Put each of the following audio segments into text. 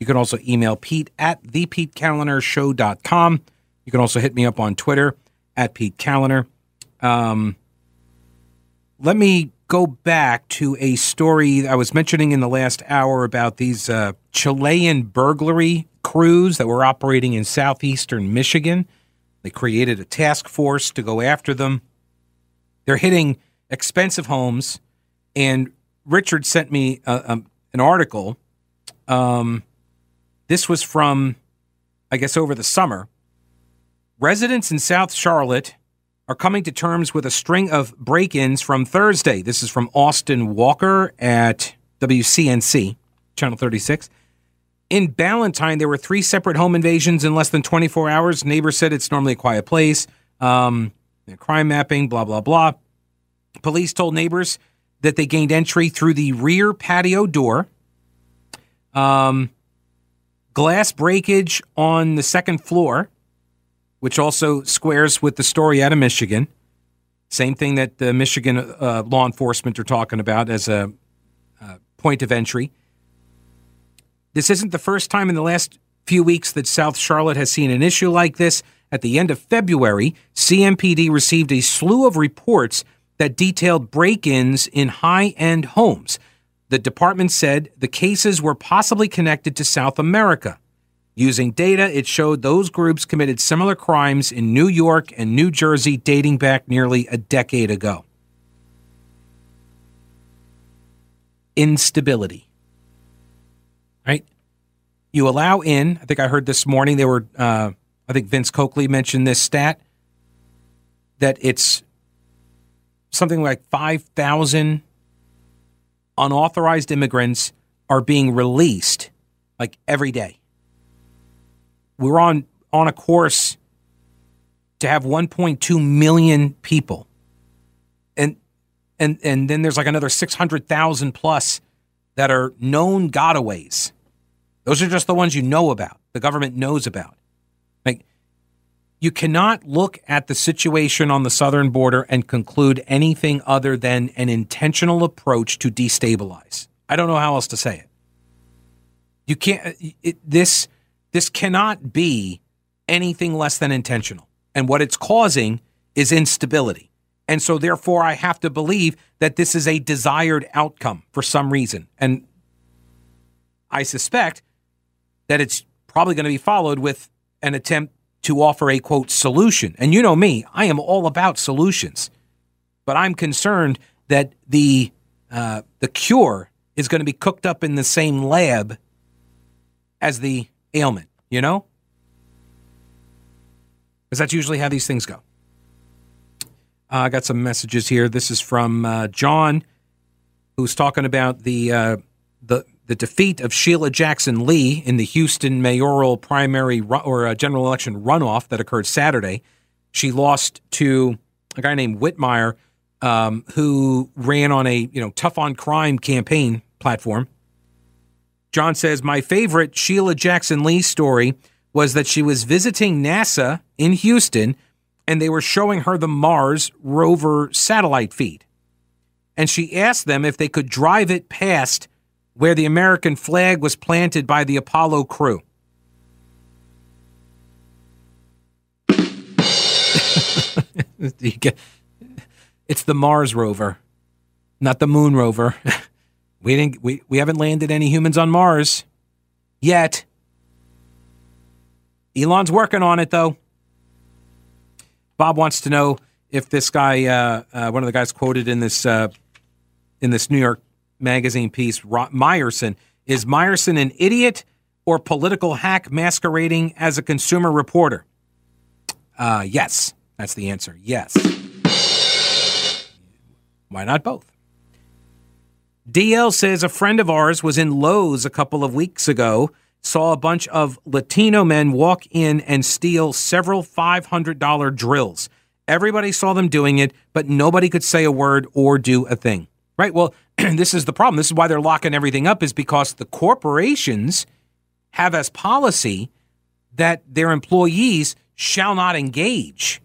You can also email Pete at thepetekalinershow.com. You can also hit me up on Twitter at Pete Kaliner. Um, let me go back to a story I was mentioning in the last hour about these uh, Chilean burglary crews that were operating in southeastern Michigan. They created a task force to go after them. They're hitting expensive homes, and Richard sent me uh, um, an article. Um, this was from, I guess, over the summer. Residents in South Charlotte are coming to terms with a string of break ins from Thursday. This is from Austin Walker at WCNC, Channel 36. In Ballantyne, there were three separate home invasions in less than 24 hours. Neighbors said it's normally a quiet place. Um, crime mapping, blah, blah, blah. Police told neighbors that they gained entry through the rear patio door. Um, glass breakage on the second floor, which also squares with the story out of Michigan. Same thing that the Michigan uh, law enforcement are talking about as a uh, point of entry. This isn't the first time in the last few weeks that South Charlotte has seen an issue like this. At the end of February, CMPD received a slew of reports that detailed break ins in high end homes. The department said the cases were possibly connected to South America. Using data, it showed those groups committed similar crimes in New York and New Jersey dating back nearly a decade ago. Instability. Right? You allow in, I think I heard this morning, they were, uh, I think Vince Coakley mentioned this stat, that it's something like 5,000 unauthorized immigrants are being released like every day. We're on on a course to have 1.2 million people. And and and then there's like another 600,000 plus that are known gotaways. Those are just the ones you know about. The government knows about. You cannot look at the situation on the southern border and conclude anything other than an intentional approach to destabilize. I don't know how else to say it. You can't it, this this cannot be anything less than intentional. And what it's causing is instability. And so therefore I have to believe that this is a desired outcome for some reason. And I suspect that it's probably going to be followed with an attempt to offer a quote solution. And you know me, I am all about solutions, but I'm concerned that the uh, the cure is going to be cooked up in the same lab as the ailment. You know, because that's usually how these things go. Uh, I got some messages here. This is from uh, John, who's talking about the uh, the the defeat of Sheila Jackson Lee in the Houston mayoral primary or uh, general election runoff that occurred Saturday. She lost to a guy named Whitmire, um, who ran on a you know tough on crime campaign platform. John says my favorite Sheila Jackson Lee story was that she was visiting NASA in Houston, and they were showing her the Mars rover satellite feed, and she asked them if they could drive it past where the American flag was planted by the Apollo crew. it's the Mars rover, not the Moon rover. we didn't we, we haven't landed any humans on Mars yet. Elon's working on it though. Bob wants to know if this guy, uh, uh, one of the guys quoted in this uh, in this New York magazine piece, Meyerson. Is Meyerson an idiot or political hack masquerading as a consumer reporter? Uh, yes, that's the answer. Yes. Why not both? DL says a friend of ours was in Lowe's a couple of weeks ago, saw a bunch of Latino men walk in and steal several $500 drills. Everybody saw them doing it, but nobody could say a word or do a thing. Right? Well, this is the problem. This is why they're locking everything up, is because the corporations have as policy that their employees shall not engage.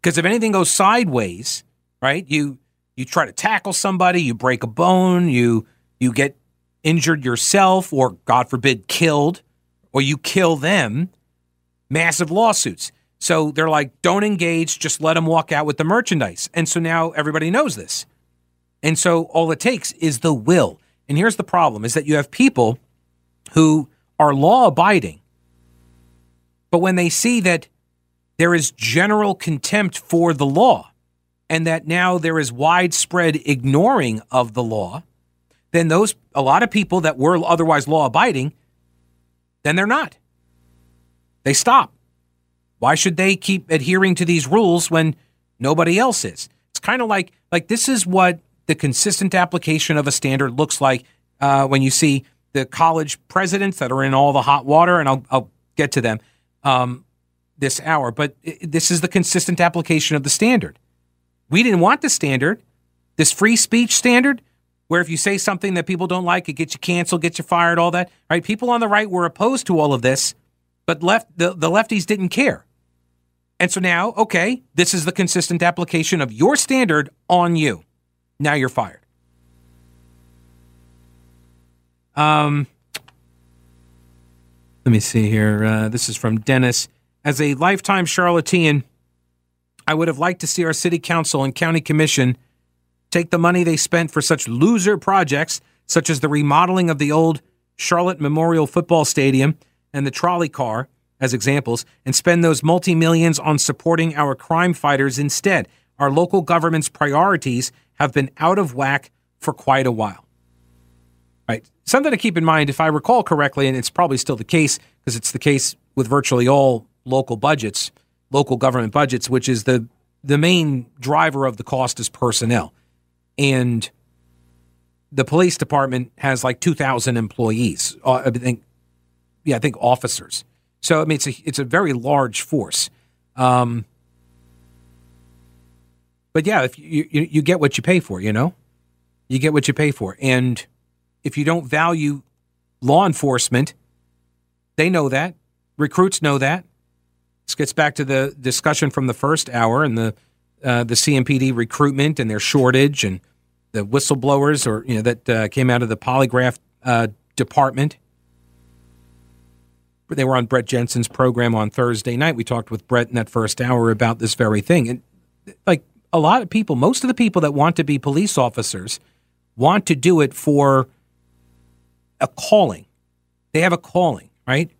Because if anything goes sideways, right, you you try to tackle somebody, you break a bone, you you get injured yourself, or God forbid, killed, or you kill them, massive lawsuits. So they're like, don't engage, just let them walk out with the merchandise. And so now everybody knows this. And so all it takes is the will. And here's the problem is that you have people who are law abiding, but when they see that there is general contempt for the law and that now there is widespread ignoring of the law, then those a lot of people that were otherwise law abiding, then they're not. They stop. Why should they keep adhering to these rules when nobody else is? It's kind of like like this is what the consistent application of a standard looks like uh, when you see the college presidents that are in all the hot water, and I'll, I'll get to them um, this hour. But it, this is the consistent application of the standard. We didn't want the standard, this free speech standard, where if you say something that people don't like, it gets you canceled, gets you fired, all that. Right? People on the right were opposed to all of this, but left the, the lefties didn't care. And so now, okay, this is the consistent application of your standard on you. Now you're fired. Um, let me see here. Uh, this is from Dennis. As a lifetime Charlottean, I would have liked to see our city council and county commission take the money they spent for such loser projects, such as the remodeling of the old Charlotte Memorial Football Stadium and the trolley car, as examples, and spend those multi millions on supporting our crime fighters instead. Our local government's priorities have been out of whack for quite a while. Right. Something to keep in mind, if I recall correctly, and it's probably still the case because it's the case with virtually all local budgets, local government budgets, which is the the main driver of the cost is personnel. And the police department has like 2,000 employees. Uh, I think, yeah, I think officers. So I mean, it's a it's a very large force. Um, but yeah, if you, you you get what you pay for, you know, you get what you pay for, and if you don't value law enforcement, they know that. Recruits know that. This gets back to the discussion from the first hour and the uh, the CMPD recruitment and their shortage and the whistleblowers or you know that uh, came out of the polygraph uh, department they were on Brett Jensen's program on Thursday night. We talked with Brett in that first hour about this very thing. And like a lot of people, most of the people that want to be police officers want to do it for a calling. They have a calling, right?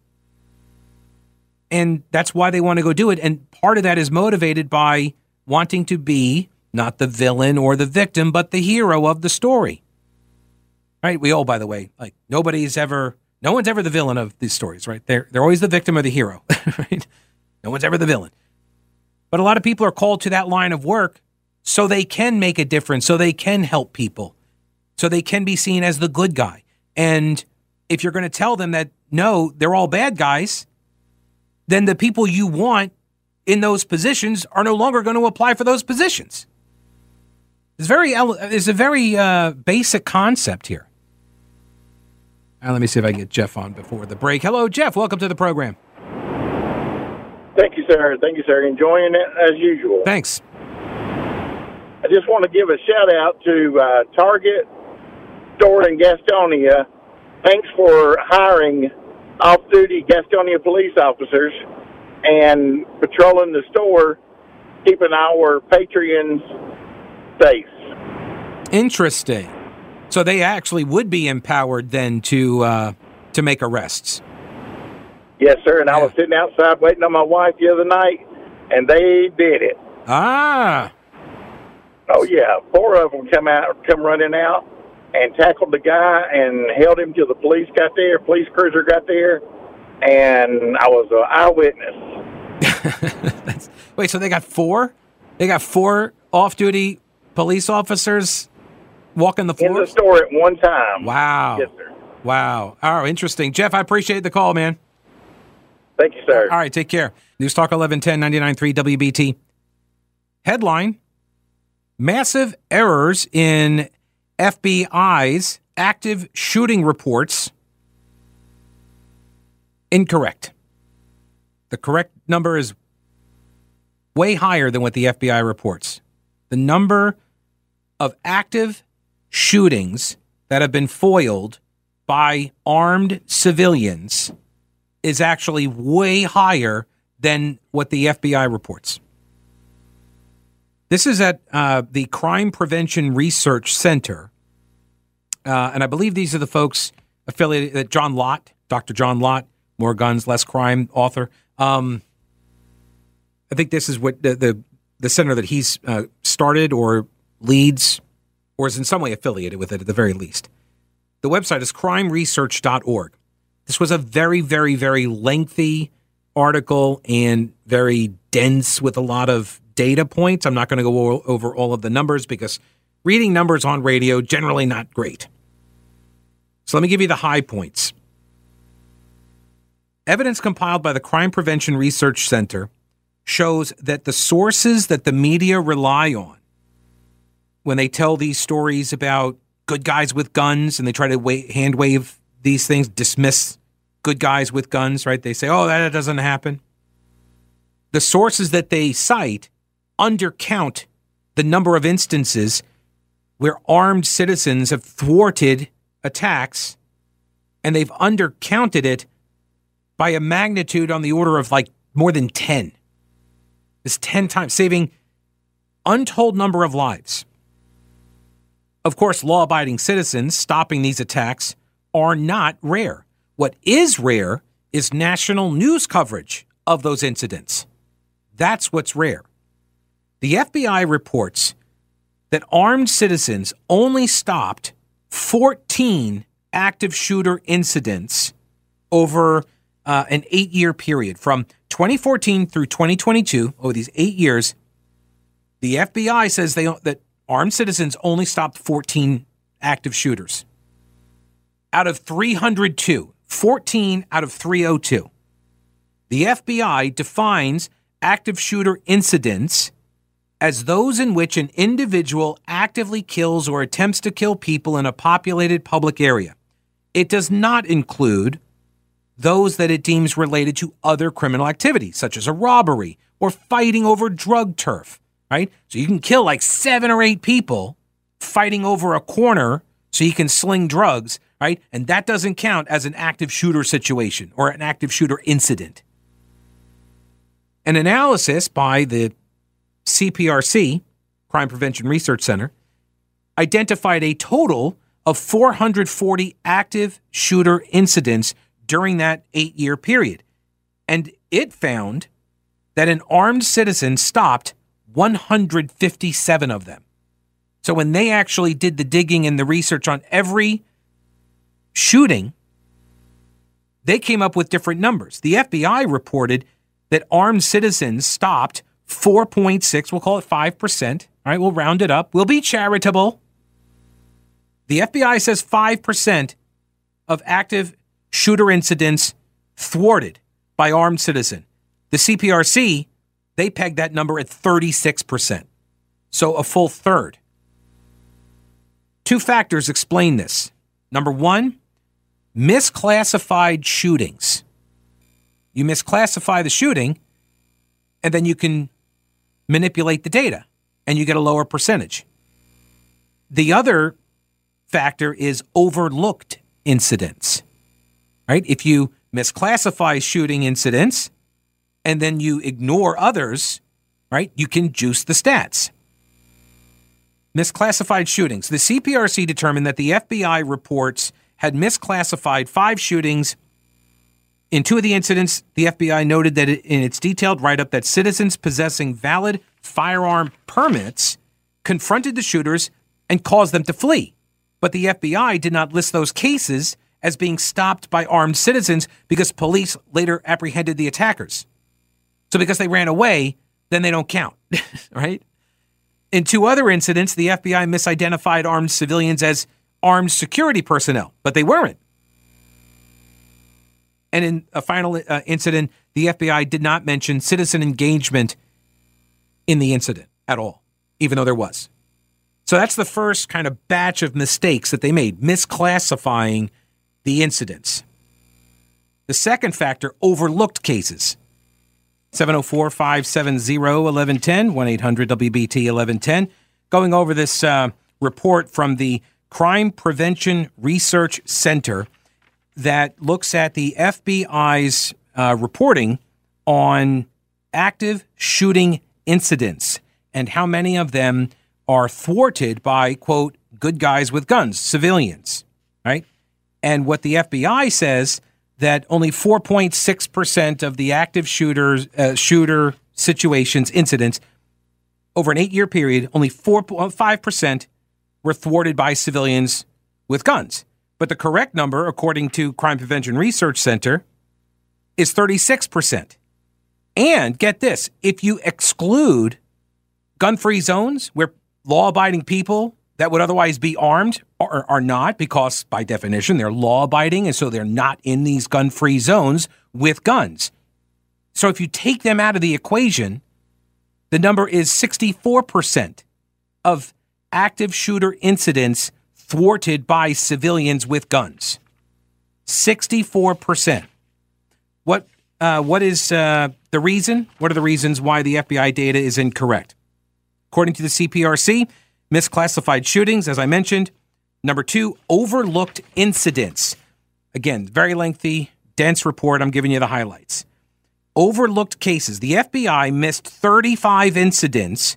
And that's why they want to go do it. And part of that is motivated by wanting to be not the villain or the victim, but the hero of the story. Right? We all, by the way, like nobody's ever no one's ever the villain of these stories, right? They're they're always the victim or the hero, right? No one's ever the villain. But a lot of people are called to that line of work so they can make a difference, so they can help people, so they can be seen as the good guy. And if you're going to tell them that no, they're all bad guys, then the people you want in those positions are no longer going to apply for those positions. It's very it's a very uh, basic concept here. And let me see if I can get Jeff on before the break. Hello, Jeff. Welcome to the program. Thank you, sir. Thank you, sir. Enjoying it as usual. Thanks. I just want to give a shout out to uh, Target store in Gastonia. Thanks for hiring off duty Gastonia police officers and patrolling the store, keeping our patrons safe. Interesting. So they actually would be empowered then to uh, to make arrests. Yes, sir. And yeah. I was sitting outside waiting on my wife the other night, and they did it. Ah. Oh yeah, four of them come out, come running out, and tackled the guy and held him till the police got there. Police cruiser got there, and I was an eyewitness. Wait, so they got four? They got four off-duty police officers Walking the floor? In the store at one time. Wow. Yes, sir. Wow. Oh, interesting. Jeff, I appreciate the call, man. Thank you, sir. All right, take care. News Talk 1110 99.3 WBT. Headline Massive errors in FBI's active shooting reports. Incorrect. The correct number is way higher than what the FBI reports. The number of active shootings that have been foiled by armed civilians is actually way higher than what the FBI reports. This is at uh, the Crime Prevention Research Center. Uh, and I believe these are the folks affiliated, uh, John Lott, Dr. John Lott, More Guns, Less Crime author. Um, I think this is what the, the, the center that he's uh, started or leads or is in some way affiliated with it at the very least. The website is crimeresearch.org. This was a very, very, very lengthy article and very dense with a lot of data points. I'm not going to go over all of the numbers because reading numbers on radio generally not great. So let me give you the high points. Evidence compiled by the Crime Prevention Research Center shows that the sources that the media rely on when they tell these stories about good guys with guns and they try to hand wave these things, dismiss good guys with guns, right? They say, oh, that doesn't happen. The sources that they cite undercount the number of instances where armed citizens have thwarted attacks and they've undercounted it by a magnitude on the order of like more than 10. It's 10 times, saving untold number of lives. Of course, law abiding citizens stopping these attacks are not rare. What is rare is national news coverage of those incidents. That's what's rare. The FBI reports that armed citizens only stopped 14 active shooter incidents over uh, an eight year period from 2014 through 2022. Over these eight years, the FBI says they that armed citizens only stopped 14 active shooters out of 302, 14 out of 302. The FBI defines active shooter incidents as those in which an individual actively kills or attempts to kill people in a populated public area. It does not include those that it deems related to other criminal activities, such as a robbery or fighting over drug turf, right? So you can kill like seven or eight people fighting over a corner so you can sling drugs, right? And that doesn't count as an active shooter situation or an active shooter incident. An analysis by the CPRC, Crime Prevention Research Center, identified a total of 440 active shooter incidents during that eight year period. And it found that an armed citizen stopped 157 of them. So when they actually did the digging and the research on every shooting, they came up with different numbers. The FBI reported that armed citizens stopped 4.6, we'll call it 5%. All right, we'll round it up. We'll be charitable. The FBI says 5% of active shooter incidents thwarted by armed citizen. The CPRC, they pegged that number at 36%. So a full third. Two factors explain this. Number one, misclassified shootings. You misclassify the shooting, and then you can manipulate the data, and you get a lower percentage. The other factor is overlooked incidents, right? If you misclassify shooting incidents and then you ignore others, right, you can juice the stats. Misclassified shootings. The CPRC determined that the FBI reports had misclassified five shootings. In two of the incidents, the FBI noted that in its detailed write up that citizens possessing valid firearm permits confronted the shooters and caused them to flee. But the FBI did not list those cases as being stopped by armed citizens because police later apprehended the attackers. So because they ran away, then they don't count, right? In two other incidents, the FBI misidentified armed civilians as armed security personnel, but they weren't. And in a final uh, incident, the FBI did not mention citizen engagement in the incident at all, even though there was. So that's the first kind of batch of mistakes that they made, misclassifying the incidents. The second factor, overlooked cases. 704 570 1110, 1 800 WBT 1110. Going over this uh, report from the Crime Prevention Research Center that looks at the FBI's uh, reporting on active shooting incidents and how many of them are thwarted by, quote, good guys with guns, civilians, right? And what the FBI says that only 4.6% of the active shooters, uh, shooter situations, incidents, over an eight year period, only 4.5% were thwarted by civilians with guns. But the correct number, according to Crime Prevention Research Center, is 36%. And get this if you exclude gun free zones where law abiding people that would otherwise be armed are, are not, because by definition, they're law abiding, and so they're not in these gun free zones with guns. So if you take them out of the equation, the number is 64% of active shooter incidents thwarted by civilians with guns. 64%. What, uh, what is uh, the reason? What are the reasons why the FBI data is incorrect? According to the CPRC, misclassified shootings, as I mentioned. Number two, overlooked incidents. Again, very lengthy, dense report. I'm giving you the highlights. Overlooked cases. The FBI missed 35 incidents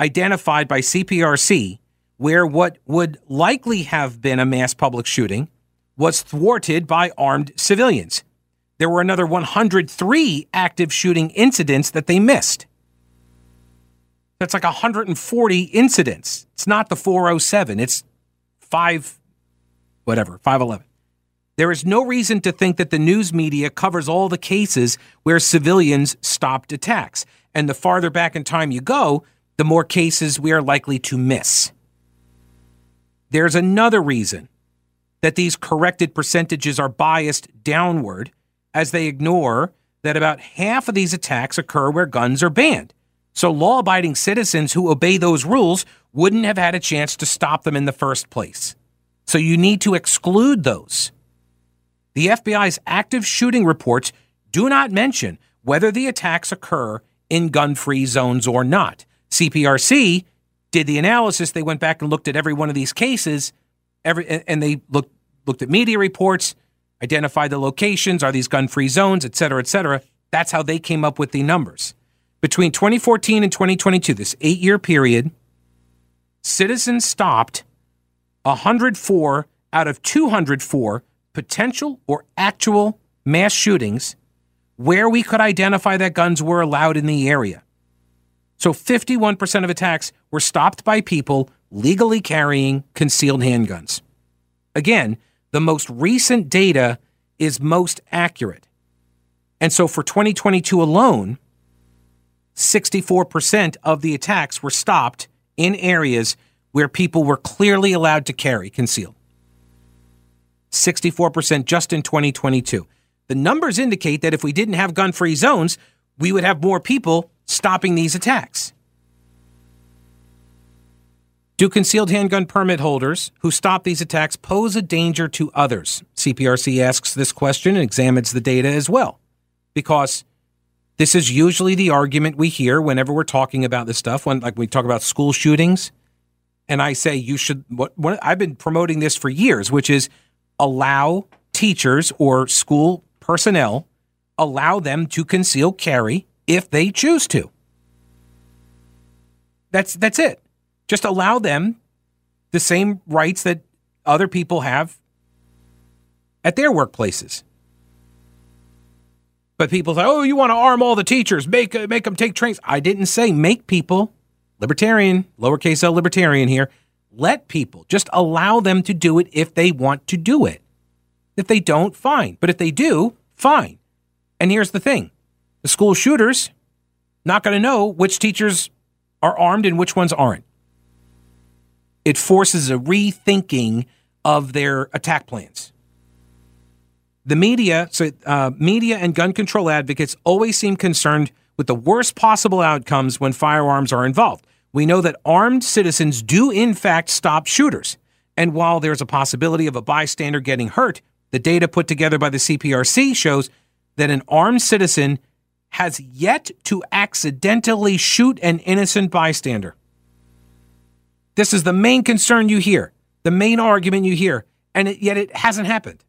identified by CPRC where what would likely have been a mass public shooting was thwarted by armed civilians. There were another 103 active shooting incidents that they missed. That's like 140 incidents. It's not the 407, it's 5 whatever, 511. There is no reason to think that the news media covers all the cases where civilians stopped attacks. And the farther back in time you go, the more cases we are likely to miss. There's another reason that these corrected percentages are biased downward as they ignore that about half of these attacks occur where guns are banned. So law abiding citizens who obey those rules wouldn't have had a chance to stop them in the first place. So you need to exclude those. The FBI's active shooting reports do not mention whether the attacks occur in gun free zones or not. CPRC did the analysis. They went back and looked at every one of these cases, every, and they looked, looked at media reports, identified the locations, are these gun free zones, et cetera, et cetera. That's how they came up with the numbers. Between 2014 and 2022, this eight year period, citizens stopped 104 out of 204 potential or actual mass shootings where we could identify that guns were allowed in the area. So 51% of attacks were stopped by people legally carrying concealed handguns. Again, the most recent data is most accurate. And so for 2022 alone, 64% of the attacks were stopped in areas where people were clearly allowed to carry concealed. 64% just in 2022. The numbers indicate that if we didn't have gun free zones, we would have more people stopping these attacks. Do concealed handgun permit holders who stop these attacks pose a danger to others? CPRC asks this question and examines the data as well. Because this is usually the argument we hear whenever we're talking about this stuff. When like we talk about school shootings, and I say you should. What, what I've been promoting this for years, which is allow teachers or school personnel allow them to conceal carry if they choose to. That's that's it. Just allow them the same rights that other people have at their workplaces. But people say, "Oh, you want to arm all the teachers? Make make them take trains." I didn't say make people libertarian, lowercase l libertarian here. Let people just allow them to do it if they want to do it. If they don't, fine. But if they do, fine. And here's the thing: the school shooters not going to know which teachers are armed and which ones aren't. it forces a rethinking of their attack plans. The media, so uh, media and gun control advocates always seem concerned with the worst possible outcomes when firearms are involved. We know that armed citizens do, in fact, stop shooters. And while there's a possibility of a bystander getting hurt, the data put together by the CPRC shows that an armed citizen has yet to accidentally shoot an innocent bystander. This is the main concern you hear, the main argument you hear, and it, yet it hasn't happened.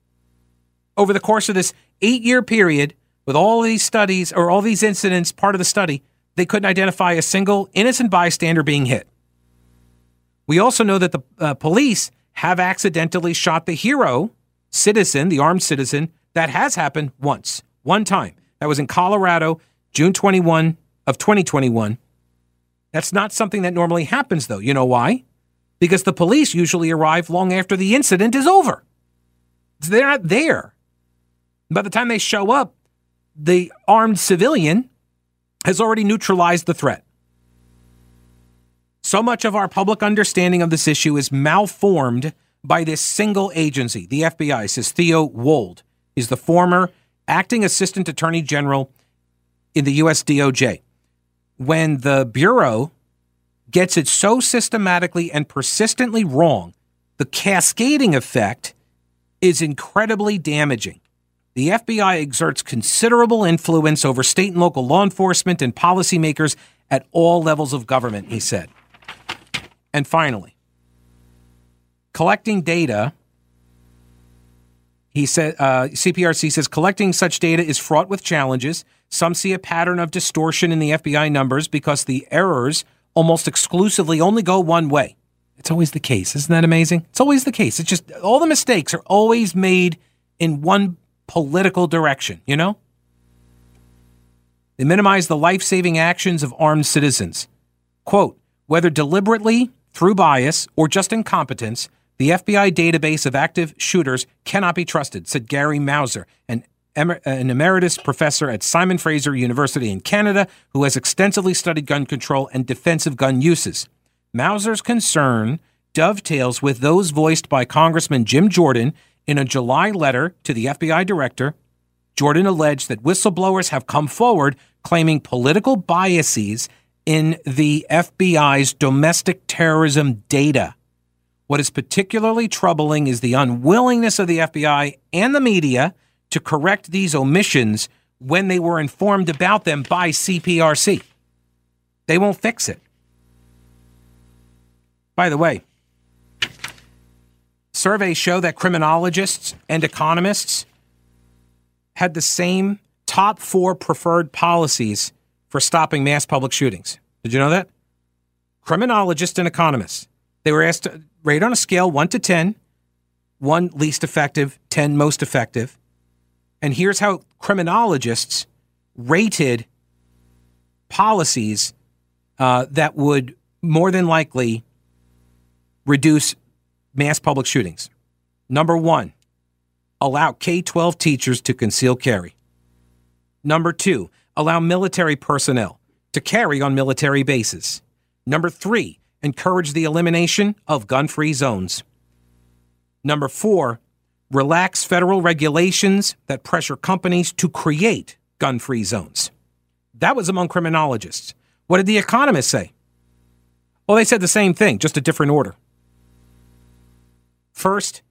Over the course of this eight year period, with all these studies or all these incidents part of the study, they couldn't identify a single innocent bystander being hit. We also know that the uh, police have accidentally shot the hero citizen, the armed citizen. That has happened once, one time. That was in Colorado, June 21 of 2021. That's not something that normally happens, though. You know why? Because the police usually arrive long after the incident is over. They're not there. By the time they show up, the armed civilian has already neutralized the threat. So much of our public understanding of this issue is malformed by this single agency, the FBI, says Theo Wold. He's the former acting assistant attorney general in the US DOJ. When the Bureau gets it so systematically and persistently wrong, the cascading effect is incredibly damaging. The FBI exerts considerable influence over state and local law enforcement and policymakers at all levels of government, he said. And finally, collecting data he said, uh, CPRC says collecting such data is fraught with challenges. Some see a pattern of distortion in the FBI numbers because the errors almost exclusively only go one way. It's always the case. Isn't that amazing? It's always the case. It's just all the mistakes are always made in one political direction, you know? They minimize the life saving actions of armed citizens. Quote, whether deliberately, through bias, or just incompetence, the FBI database of active shooters cannot be trusted, said Gary Mauser, an, emer- an emeritus professor at Simon Fraser University in Canada who has extensively studied gun control and defensive gun uses. Mauser's concern dovetails with those voiced by Congressman Jim Jordan in a July letter to the FBI director. Jordan alleged that whistleblowers have come forward claiming political biases in the FBI's domestic terrorism data. What is particularly troubling is the unwillingness of the FBI and the media to correct these omissions when they were informed about them by CPRC. They won't fix it. By the way, surveys show that criminologists and economists had the same top four preferred policies for stopping mass public shootings. Did you know that? Criminologists and economists. They were asked to rate on a scale 1 to 10, 1 least effective, 10 most effective. And here's how criminologists rated policies uh, that would more than likely reduce mass public shootings. Number one, allow K 12 teachers to conceal carry. Number two, allow military personnel to carry on military bases. Number three, encourage the elimination of gun free zones. Number four, relax federal regulations that pressure companies to create gun free zones. That was among criminologists. What did the economists say? Well, they said the same thing, just a different order. First,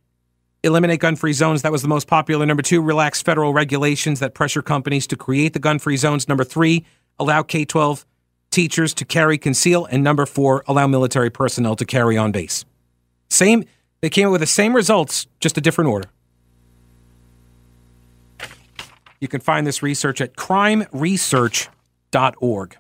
eliminate gun free zones. That was the most popular. Number two, relax federal regulations that pressure companies to create the gun free zones. Number three, allow K 12 teachers to carry conceal, and number four, allow military personnel to carry on base. Same, they came up with the same results, just a different order. You can find this research at crimeresearch.org.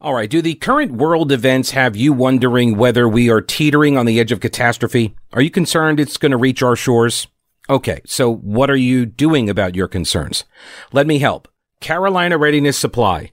All right, do the current world events have you wondering whether we are teetering on the edge of catastrophe? Are you concerned it's going to reach our shores? Okay, so what are you doing about your concerns? Let me help. Carolina Readiness Supply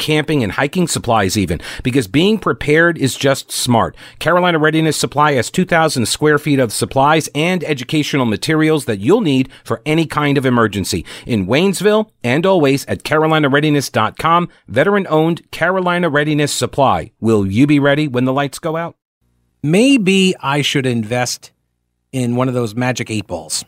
camping and hiking supplies even, because being prepared is just smart. Carolina Readiness Supply has 2,000 square feet of supplies and educational materials that you'll need for any kind of emergency. In Waynesville and always at carolinareadiness.com, veteran owned Carolina Readiness Supply. Will you be ready when the lights go out? Maybe I should invest in one of those magic eight balls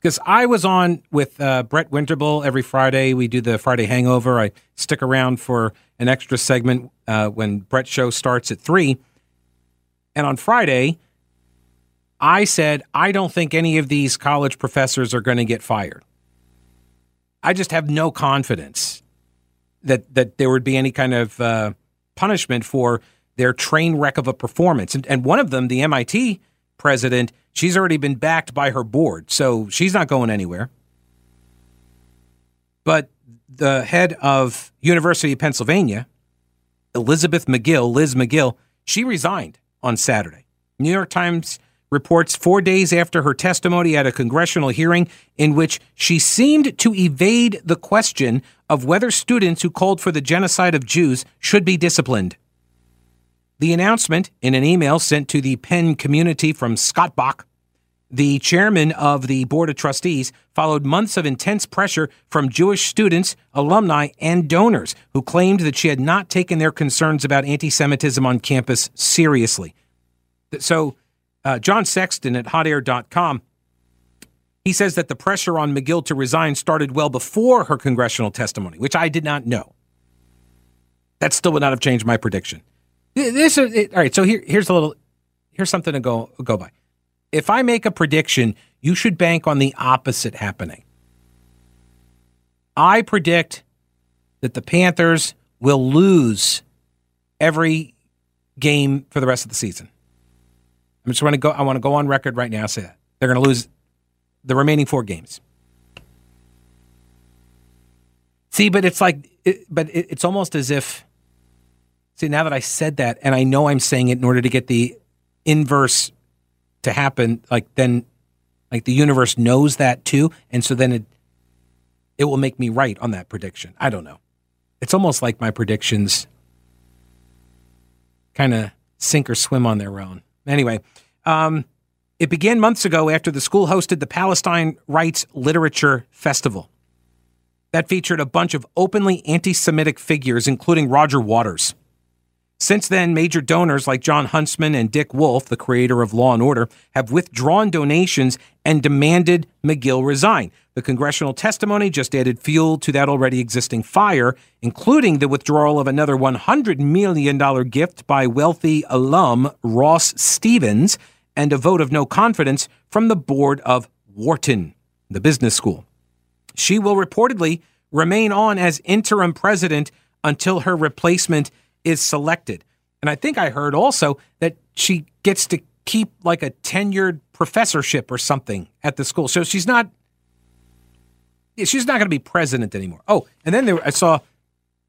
because I was on with uh, Brett Winterble every Friday. We do the Friday Hangover. I stick around for an extra segment uh, when Brett's show starts at three. And on Friday, I said I don't think any of these college professors are going to get fired. I just have no confidence that that there would be any kind of uh, punishment for their train wreck of a performance. And, and one of them, the MIT president, she's already been backed by her board, so she's not going anywhere. But the head of University of Pennsylvania, Elizabeth Magill, Liz Magill, she resigned on Saturday. New York Times reports four days after her testimony at a congressional hearing in which she seemed to evade the question of whether students who called for the genocide of Jews should be disciplined. The announcement in an email sent to the Penn community from Scott Bok, the chairman of the Board of Trustees, followed months of intense pressure from Jewish students, alumni, and donors who claimed that she had not taken their concerns about anti Semitism on campus seriously. So, uh, John Sexton at hotair.com he says that the pressure on Magill to resign started well before her congressional testimony, which I did not know. That still would not have changed my prediction. This is all right. So here, here's a little, here's something to go go by. If I make a prediction, you should bank on the opposite happening. I predict that the Panthers will lose every game for the rest of the season. I'm just want to go. I want to go on record right now. Say that they're going to lose the remaining four games. See, but it's like, it, but it, it's almost as if See, now that I said that, and I know I'm saying it in order to get the inverse to happen, like then, like the universe knows that too, and so then it it will make me right on that prediction. I don't know. It's almost like my predictions kind of sink or swim on their own. Anyway, um, it began months ago after the school hosted the Palestine Writes Literature Festival. That featured a bunch of openly anti Semitic figures, including Roger Waters. Since then, major donors like Jon Huntsman and Dick Wolf, the creator of Law and Order, have withdrawn donations and demanded Magill resign. The congressional testimony just added fuel to that already existing fire, including the withdrawal of another $100 million gift by wealthy alum Ross Stevens and a vote of no confidence from the board of Wharton, the business school. She will reportedly remain on as interim president until her replacement is selected. And I think I heard also that she gets to keep like a tenured professorship or something at the school. So she's not she's not going to be president anymore. Oh, and then there, I saw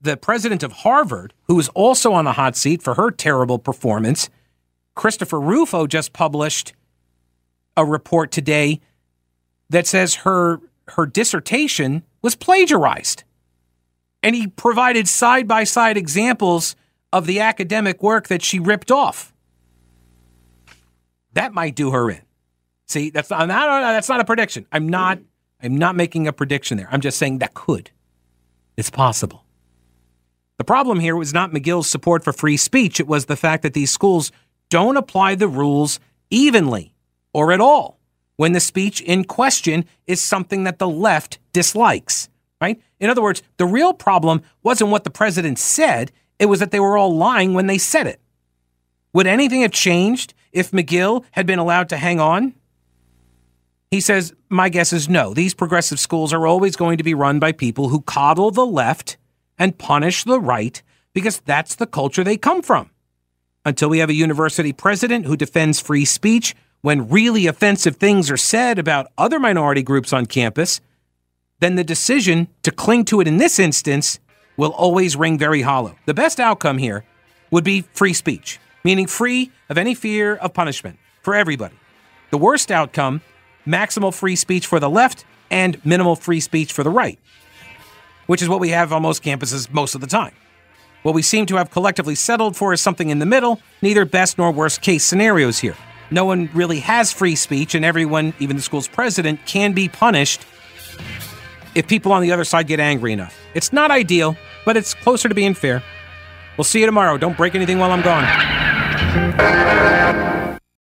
the president of Harvard, who is also on the hot seat for her terrible performance. Christopher Rufo just published a report today that says her her dissertation was plagiarized. And he provided side by side examples of the academic work that she ripped off. That might do her in. See, that's not, that's not a prediction. I'm not I'm not making a prediction there. I'm just saying that could. It's possible. The problem here was not Magill's support for free speech. It was the fact that these schools don't apply the rules evenly or at all when the speech in question is something that the left dislikes, right? In other words, the real problem wasn't what the president said, it was that they were all lying when they said it. Would anything have changed if Magill had been allowed to hang on? He says, My guess is no. These progressive schools are always going to be run by people who coddle the left and punish the right because that's the culture they come from. Until we have a university president who defends free speech when really offensive things are said about other minority groups on campus, then the decision to cling to it in this instance will always ring very hollow. The best outcome here would be free speech, meaning free of any fear of punishment for everybody. The worst outcome, maximal free speech for the left and minimal free speech for the right. which is what we have on most campuses most of the time. What we seem to have collectively settled for is something in the middle, neither best nor worst case scenarios here. No one really has free speech, and everyone, even the school's president, can be punished if people on the other side get angry enough. It's not ideal, but it's closer to being fair. We'll see you tomorrow. Don't break anything while I'm gone.